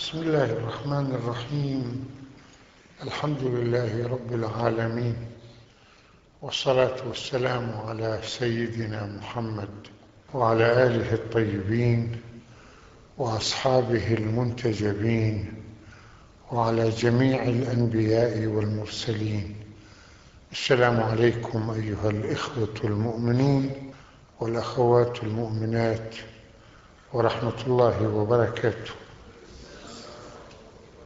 بسم الله الرحمن الرحيم. الحمد لله رب العالمين والصلاة والسلام على سيدنا محمد وعلى آله الطيبين وأصحابه المنتجبين وعلى جميع الأنبياء والمرسلين. السلام عليكم أيها الإخوة المؤمنون والأخوات المؤمنات ورحمة الله وبركاته.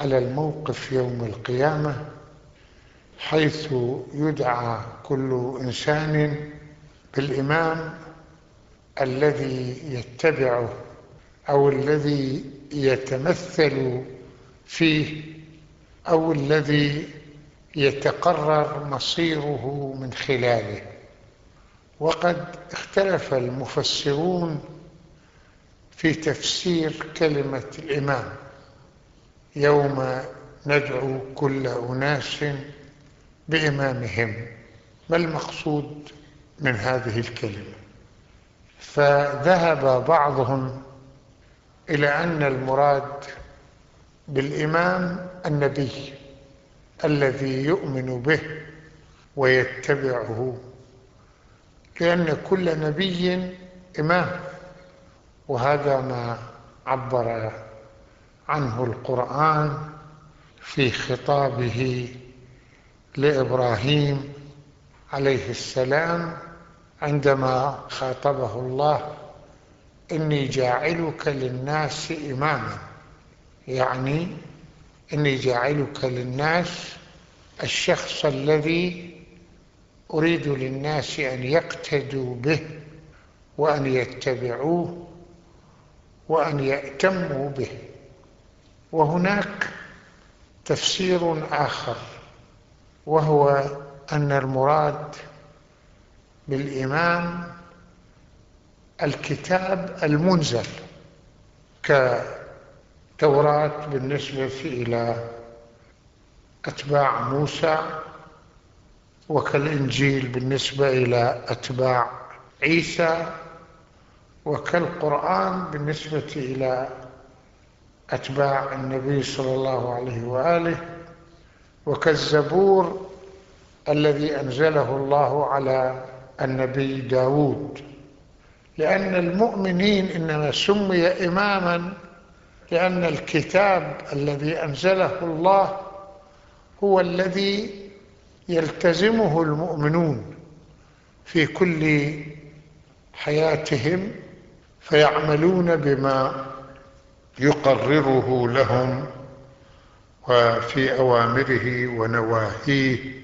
على الموقف يوم القيامة حيث يدعى كل إنسان بالإمام الذي يتبعه أو الذي يتمثل فيه أو الذي يتقرر مصيره من خلاله. وقد اختلف المفسرون في تفسير كلمة الإمام. يوم ندعو كل أناس بإمامهم. ما المقصود من هذه الكلمة؟ فذهب بعضهم إلى أن المراد بالإمام النبي الذي يؤمن به ويتبعه لأن كل نبي إمام وهذا ما عبر عنه القرآن في خطابه لإبراهيم عليه السلام عندما خاطبه الله إني جاعلك للناس إماما. يعني إني جاعلك للناس الشخص الذي أريد للناس أن يقتدوا به وأن يتبعوه وأن يأتموا به. وهناك تفسير آخر وهو أن المراد بالإمام الكتاب المنزل كتوراة بالنسبة إلى أتباع موسى وكالإنجيل بالنسبة إلى أتباع عيسى وكالقرآن بالنسبة إلى أتباع النبي صلى الله عليه وآله وكالزبور الذي أنزله الله على النبي داود. لأن المؤمنين إنما سمي إماما لأن الكتاب الذي أنزله الله هو الذي يلتزمه المؤمنون في كل حياتهم فيعملون بما يقرره لهم وفي أوامره ونواهيه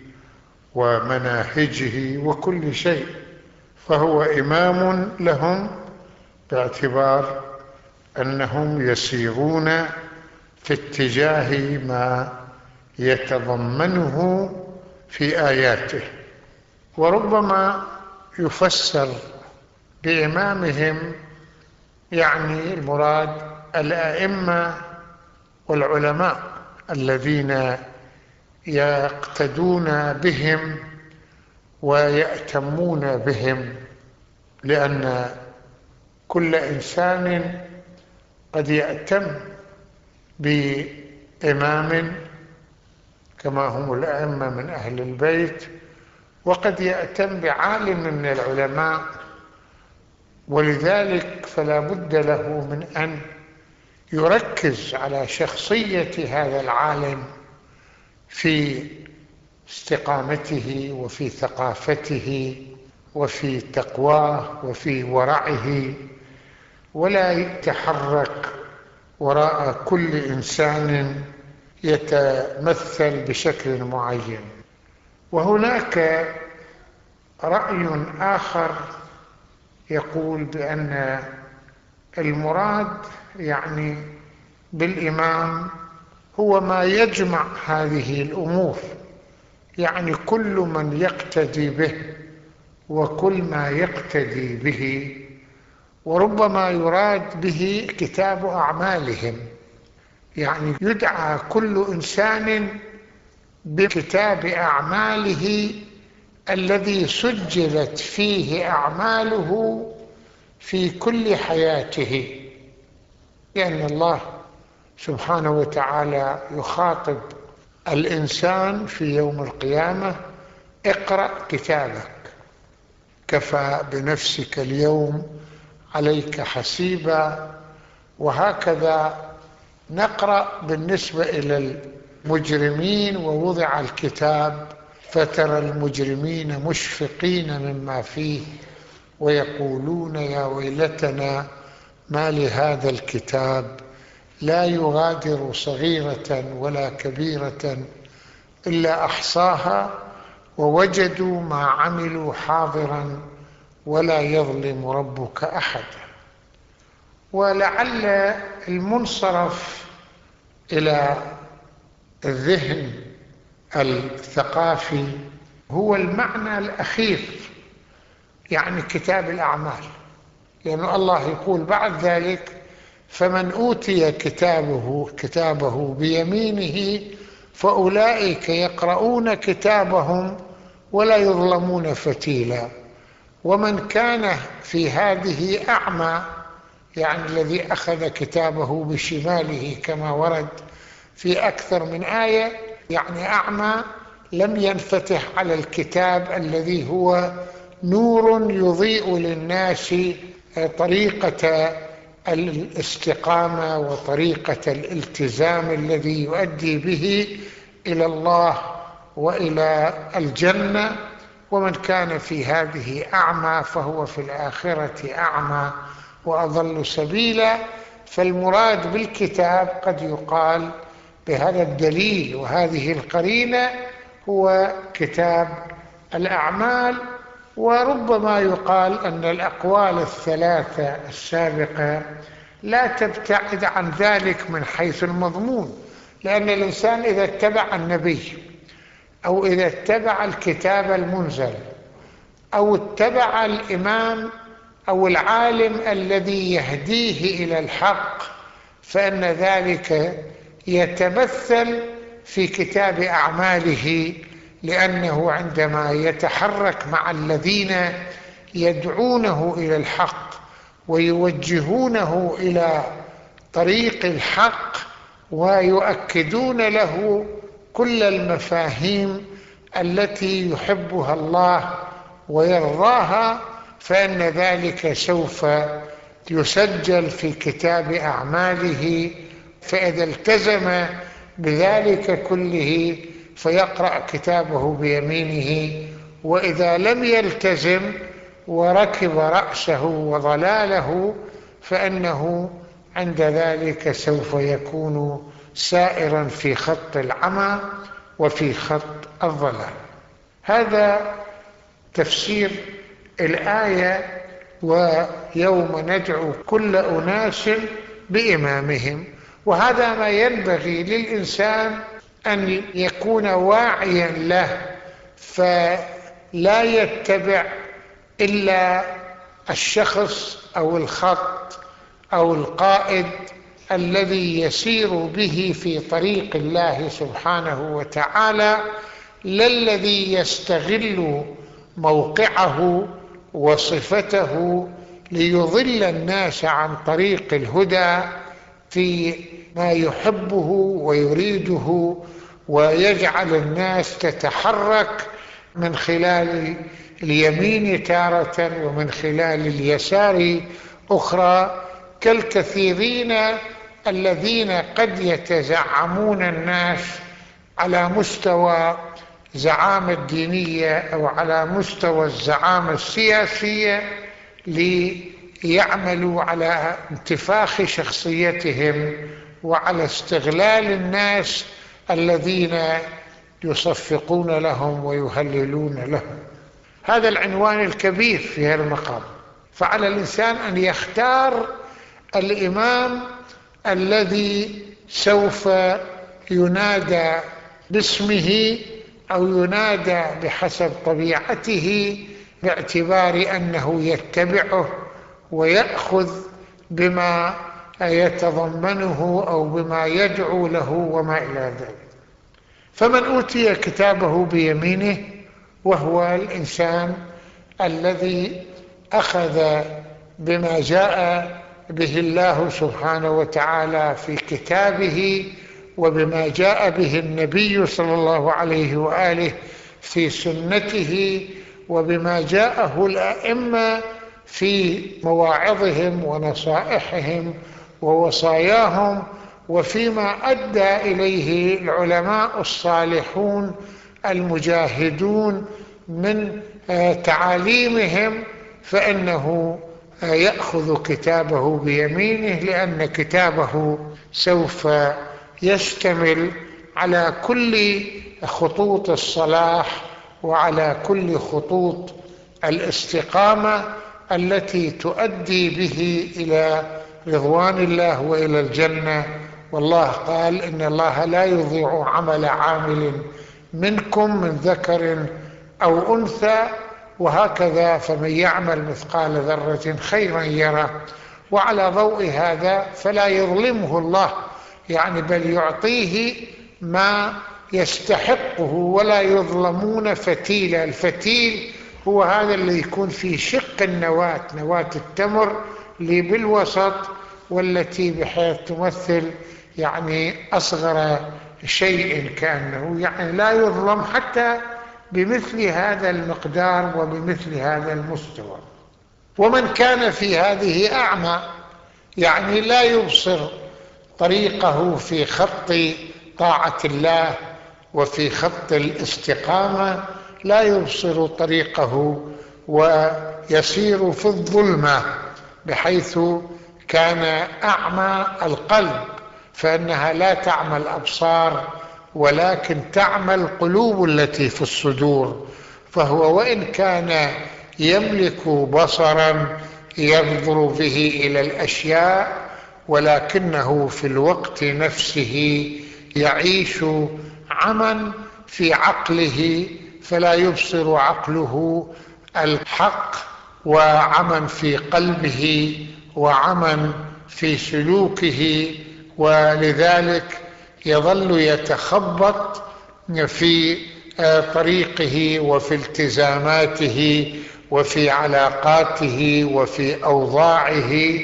ومناهجه وكل شيء فهو إمام لهم باعتبار أنهم يسيرون في اتجاه ما يتضمنه في آياته. وربما يفسر بإمامهم يعني المراد الأئمة والعلماء الذين يقتدون بهم ويأتمون بهم لأن كل إنسان قد يأتم بإمام كما هم الأئمة من أهل البيت وقد يأتم بعالم من العلماء ولذلك فلا بد له من أن يركز على شخصية هذا العالم في استقامته وفي ثقافته وفي تقواه وفي ورعه ولا يتحرك وراء كل إنسان يتمثل بشكل معين. وهناك رأي آخر يقول بأن المراد يعني بالإمام هو ما يجمع هذه الأمور يعني كل من يقتدي به وكل ما يقتدي به وربما يراد به كتاب أعمالهم. يعني يدعى كل إنسان بكتاب أعماله الذي سجلت فيه أعماله في كل حياته. لأن الله سبحانه وتعالى يخاطب الإنسان في يوم القيامة اقرأ كتابك. كفى بنفسك اليوم عليك حسيبا. وهكذا نقرأ بالنسبة إلى المجرمين ووضع الكتاب فترى المجرمين مشفقين مما فيه. ويقولون يا ويلتنا ما لهذا الكتاب لا يغادر صغيرة ولا كبيرة إلا أحصاها ووجدوا ما عملوا حاضرا ولا يظلم ربك أحدا ولعل المنصرف إلى الذهن الثقافي هو المعنى الأخير. يعني كتاب الأعمال. لأن الله يقول بعد ذلك فمن أوتي كتابه كتابه بيمينه فأولئك يقرؤون كتابهم ولا يظلمون فتيلا. ومن كان في هذه أعمى يعني الذي أخذ كتابه بشماله كما ورد في أكثر من آية يعني أعمى لم ينفتح على الكتاب الذي هو نور يضيء للناس طريقة الاستقامة وطريقة الالتزام الذي يؤدي به إلى الله وإلى الجنة. ومن كان في هذه أعمى فهو في الآخرة أعمى وأضل سبيلا. فالمراد بالكتاب قد يقال بهذا الدليل وهذه القرينة هو كتاب الأعمال. وربما يقال أن الأقوال الثلاثة السابقة لا تبتعد عن ذلك من حيث المضمون لأن الإنسان إذا اتبع النبي أو إذا اتبع الكتاب المنزل أو اتبع الإمام أو العالم الذي يهديه إلى الحق فإن ذلك يتمثل في كتاب أعماله لأنه عندما يتحرك مع الذين يدعونه إلى الحق ويوجهونه إلى طريق الحق ويؤكدون له كل المفاهيم التي يحبها الله ويرضاها فإن ذلك سوف يسجل في كتاب أعماله فإذا التزم بذلك كله فيقرأ كتابه بيمينه وإذا لم يلتزم وركب رأسه وضلاله فإنه عند ذلك سوف يكون سائرا في خط العمى وفي خط الضلال هذا تفسير الآية ويوم ندعو كل أناس بإمامهم. وهذا ما ينبغي للإنسان أن يكون واعيا له فلا يتبع إلا الشخص أو الخط أو القائد الذي يسير به في طريق الله سبحانه وتعالى لا الذي يستغل موقعه وصفته ليضل الناس عن طريق الهدى في ما يحبه ويريده ويجعل الناس تتحرك من خلال اليمين تارة ومن خلال اليسار أخرى كالكثيرين الذين قد يتزعمون الناس على مستوى زعامة دينية أو على مستوى الزعامة السياسية ليعملوا على انتفاخ شخصيتهم وعلى استغلال الناس الذين يصفقون لهم ويهللون لهم. هذا العنوان الكبير في هذا المقام. فعلى الإنسان أن يختار الإمام الذي سوف ينادى باسمه أو ينادى بحسب طبيعته باعتبار أنه يتبعه ويأخذ بما يتضمنه أو بما يدعو له وما إلى ذلك. فمن أوتي كتابه بيمينه وهو الإنسان الذي أخذ بما جاء به الله سبحانه وتعالى في كتابه وبما جاء به النبي صلى الله عليه وآله في سنته وبما جاءه الأئمة في مواعظهم ونصائحهم ووصاياهم وفيما أدى إليه العلماء الصالحون المجاهدون من آه، تعاليمهم فإنه آه، يأخذ كتابه بيمينه لأن كتابه سوف يشتمل على كل خطوط الصلاح وعلى كل خطوط الاستقامة التي تؤدي به إلى رضوان الله وإلى الجنة. والله قال إن الله لا يضيع عمل عامل منكم من ذكر أو أنثى وهكذا فمن يعمل مثقال ذرة خيرا يرى وعلى ضوء هذا فلا يظلمه الله يعني بل يعطيه ما يستحقه ولا يظلمون فتيلا الفتيل هو هذا اللي يكون في شق النواة نواة التمر اللي بالوسط والتي بحيث تمثل يعني أصغر شيء كأنه يعني لا يظلم حتى بمثل هذا المقدار وبمثل هذا المستوى. ومن كان في هذه أعمى يعني لا يبصر طريقه في خط طاعة الله وفي خط الاستقامة لا يبصر طريقه ويسير في الظلمة. بحيث كان أعمى القلب فإنها لا تعمى الأبصار ولكن تعمى القلوب التي في الصدور. فهو وإن كان يملك بصرا ينظر به إلى الأشياء ولكنه في الوقت نفسه يعيش عمى في عقله فلا يبصر عقله الحق. وعمى في قلبه وعمى في سلوكه ولذلك يظل يتخبط في طريقه وفي التزاماته وفي علاقاته وفي أوضاعه.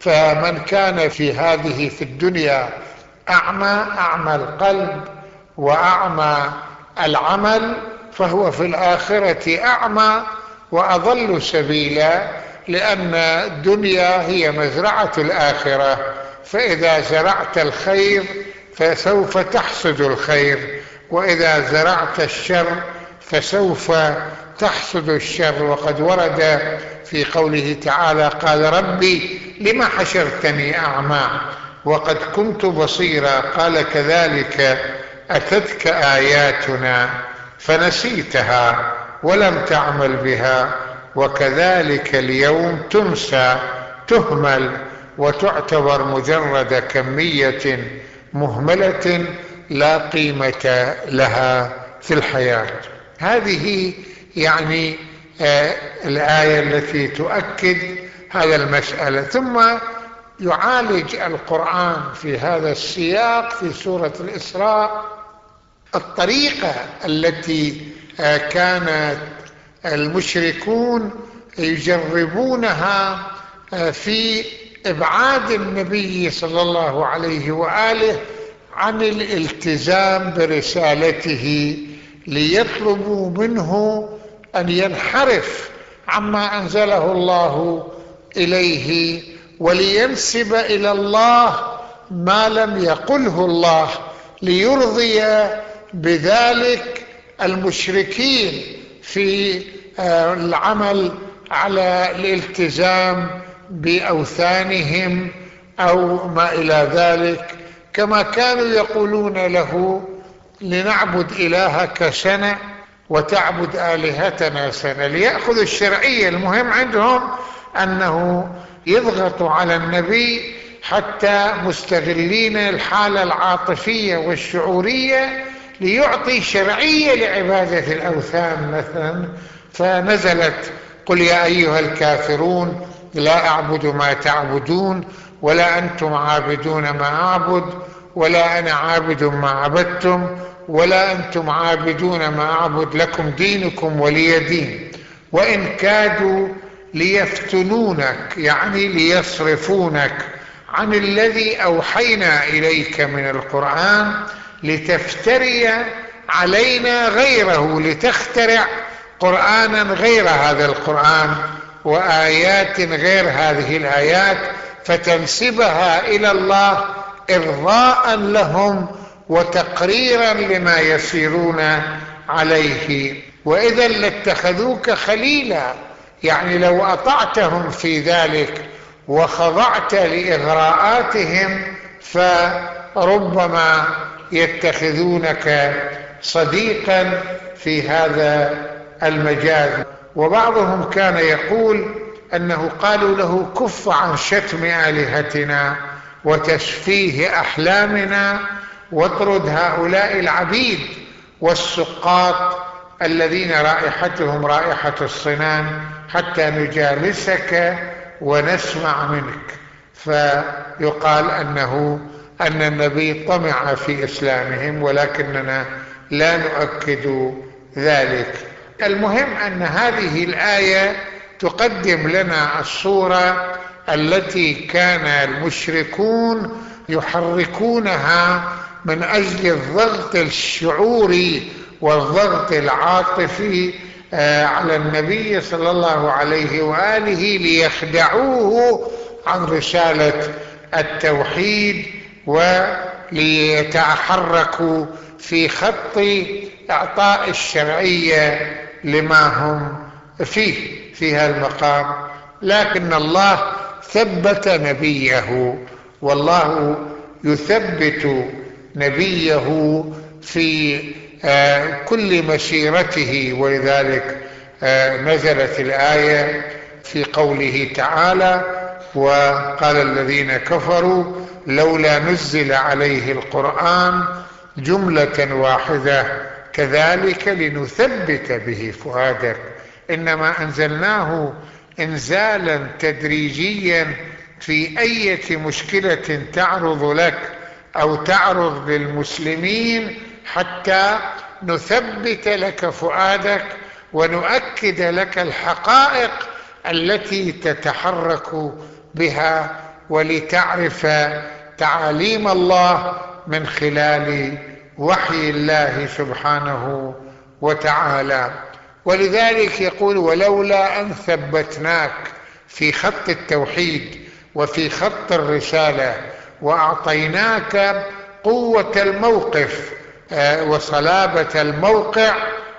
فمن كان في هذه في الدنيا أعمى أعمى القلب وأعمى العمل فهو في الآخرة أعمى وأضل سبيلا لأن الدنيا هي مزرعة الآخرة. فإذا زرعت الخير فسوف تحصد الخير وإذا زرعت الشر فسوف تحصد الشر. وقد ورد في قوله تعالى قال ربي لما حشرتني أعمى وقد كنت بصيرا؟ قال كذلك أتتك آياتنا فنسيتها. ولم تعمل بها وكذلك اليوم تنسى تهمل وتعتبر مجرد كمية مهملة لا قيمة لها في الحياة. هذه يعني آه الآية التي تؤكد هذا المسألة. ثم يعالج القرآن في هذا السياق في سورة الإسراء الطريقة التي كانت المشركون يجربونها آه في إبعاد النبي صلى الله عليه وآله عن الالتزام برسالته ليطلبوا منه أن ينحرف عما أنزله الله إليه ولينسب إلى الله ما لم يقله الله ليرضي بذلك المشركين في العمل على الالتزام بأوثانهم أو ما إلى ذلك. كما كانوا يقولون له لنعبد إلهك سنة وتعبد آلهتنا سنة. ليأخذوا الشرعية المهم عندهم أنه يضغط على النبي حتى مستغلين الحالة العاطفية والشعورية ليعطي شرعية لعبادة الأوثان مثلا. فنزلت قل يا أيها الكافرون لا أعبد ما تعبدون ولا أنتم عابدون ما أعبد ولا أنا عابد ما عبدتم ولا أنتم عابدون ما أعبد لكم دينكم ولي دين. وإن كادوا ليفتنونك يعني ليصرفونك عن الذي أوحينا إليك من القرآن لتفتري علينا غيره لتخترع قرآنا غير هذا القرآن وآيات غير هذه الآيات فتنسبها إلى الله إرضاء لهم وتقريرا لما يسيرون عليه. وإذا لاتخذوك خليلا يعني لو أطعتهم في ذلك وخضعت لإغراءاتهم فربما يتخذونك صديقا في هذا المجال. وبعضهم كان يقول أنه قالوا له كف عن شتم آلهتنا وتشفيه أحلامنا واطرد هؤلاء العبيد والسقاط الذين رائحتهم رائحة الصنان حتى نجالسك ونسمع منك فيقال أنه أن النبي طمع في إسلامهم ولكننا لا نؤكد ذلك. المهم أن هذه الآية تقدم لنا الصورة التي كان المشركون يحركونها من أجل الضغط الشعوري والضغط العاطفي آه، على النبي صلى الله عليه وآله ليخدعوه عن رسالة التوحيد وليتحركوا في خط إعطاء الشرعية لما هم فيه في هذا المقام. لكن الله ثبت نبيه والله يثبت نبيه في آه، كل مسيرته. ولذلك آه، نزلت الآية في قوله تعالى وقال الذين كفروا لولا نزل عليه القرآن جملة واحدة كذلك لنثبت به فؤادك. إنما أنزلناه إنزالا تدريجيا في أية مشكلة تعرض لك أو تعرض للمسلمين حتى نثبت لك فؤادك ونؤكد لك الحقائق التي تتحرك بها ولتعرف تعاليم الله من خلال وحي الله سبحانه وتعالى. ولذلك يقول ولولا أن ثبتناك في خط التوحيد وفي خط الرسالة وأعطيناك قوة الموقف آه، وصلابة الموقع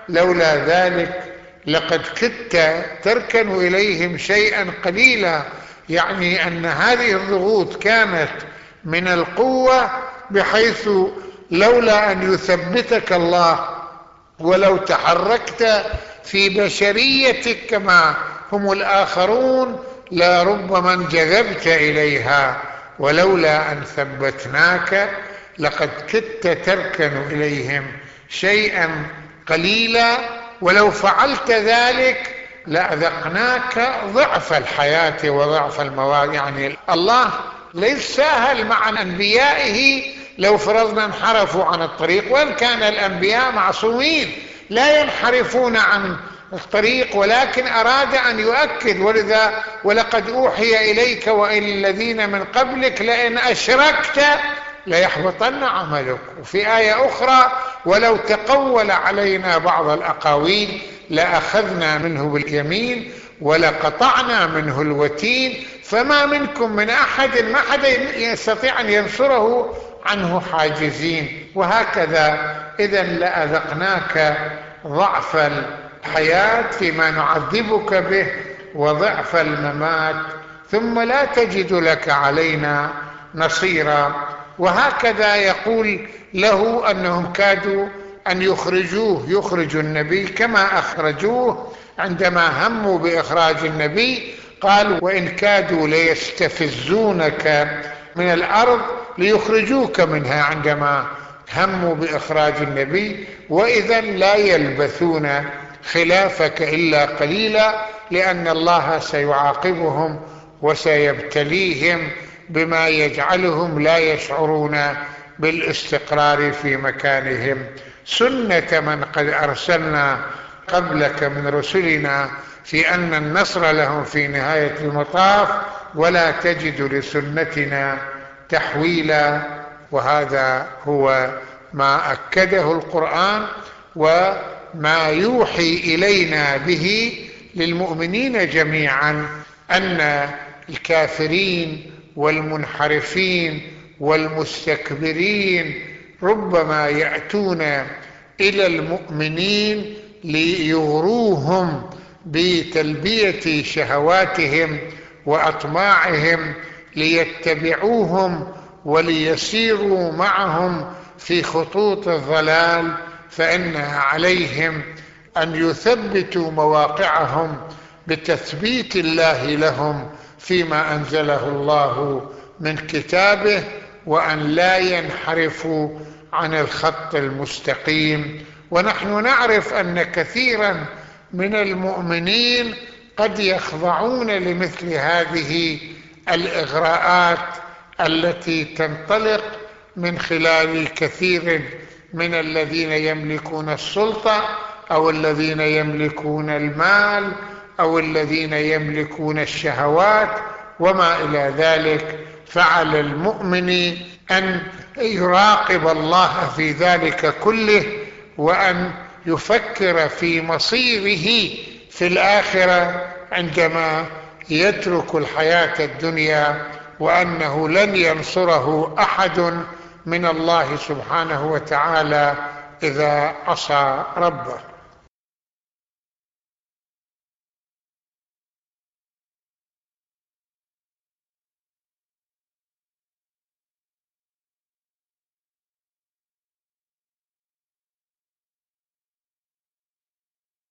لولا ذلك لقد كدت تركن إليهم شيئا قليلا يعني أن هذه الضغوط كانت من القوة بحيث لولا أن يثبتك الله ولو تحركت في بشريتك كما هم الآخرون لربما انجذبت إليها. ولولا أن ثبتناك لقد كدت تركن إليهم شيئا قليلا. ولو فعلت ذلك لأذقناك ضعف الحياة وضعف المواد يعني الله ليس ساهل مع أنبيائه لو فرضنا انحرفوا عن الطريق وإن كان الأنبياء معصومين لا ينحرفون عن الطريق ولكن أراد أن يؤكد. ولذا ولقد أوحي إليك وإلى الذين من قبلك لئن أشركت ليحبطن عملك. وفي آية أخرى ولو تقول علينا بعض الأقاويل لأخذنا منه باليمين ولقطعنا منه الوتين فما منكم من أحد ما حد يستطيع أن ينصره عنه حاجزين. وهكذا إذا لأذقناك ضعف الحياة فيما نعذبك به وضعف الممات ثم لا تجد لك علينا نصيرا. وهكذا يقول له أنهم كادوا أن يخرجوه يخرجوا النبي كما أخرجوه عندما هموا بإخراج النبي. قالوا وإن كادوا ليستفزونك من الأرض ليخرجوك منها عندما هموا بإخراج النبي. وإذا لا يلبثون خلافك إلا قليلا لأن الله سيعاقبهم وسيبتليهم بما يجعلهم لا يشعرون بالاستقرار في مكانهم. سنة من قد أرسلنا قبلك من رسلنا في أن النصر لهم في نهاية المطاف ولا تجد لسنتنا تحويلا. وهذا هو ما أكده القرآن وما يوحي إلينا به للمؤمنين جميعا أن الكافرين والمنحرفين والمستكبرين ربما يأتون إلى المؤمنين ليغروهم بتلبية شهواتهم وأطماعهم ليتبعوهم وليسيروا معهم في خطوط الضلال فإنها عليهم أن يثبتوا مواقعهم بتثبيت الله لهم فيما أنزله الله من كتابه وأن لا ينحرفوا عن الخط المستقيم. ونحن نعرف أن كثيرا من المؤمنين قد يخضعون لمثل هذه الإغراءات التي تنطلق من خلال كثير من الذين يملكون السلطة أو الذين يملكون المال أو الذين يملكون الشهوات وما إلى ذلك. فعلى المؤمن أن يراقب الله في ذلك كله وأن يفكر في مصيره في الآخرة عندما يترك الحياة الدنيا وأنه لن ينصره أحد من الله سبحانه وتعالى إذا عصى ربه.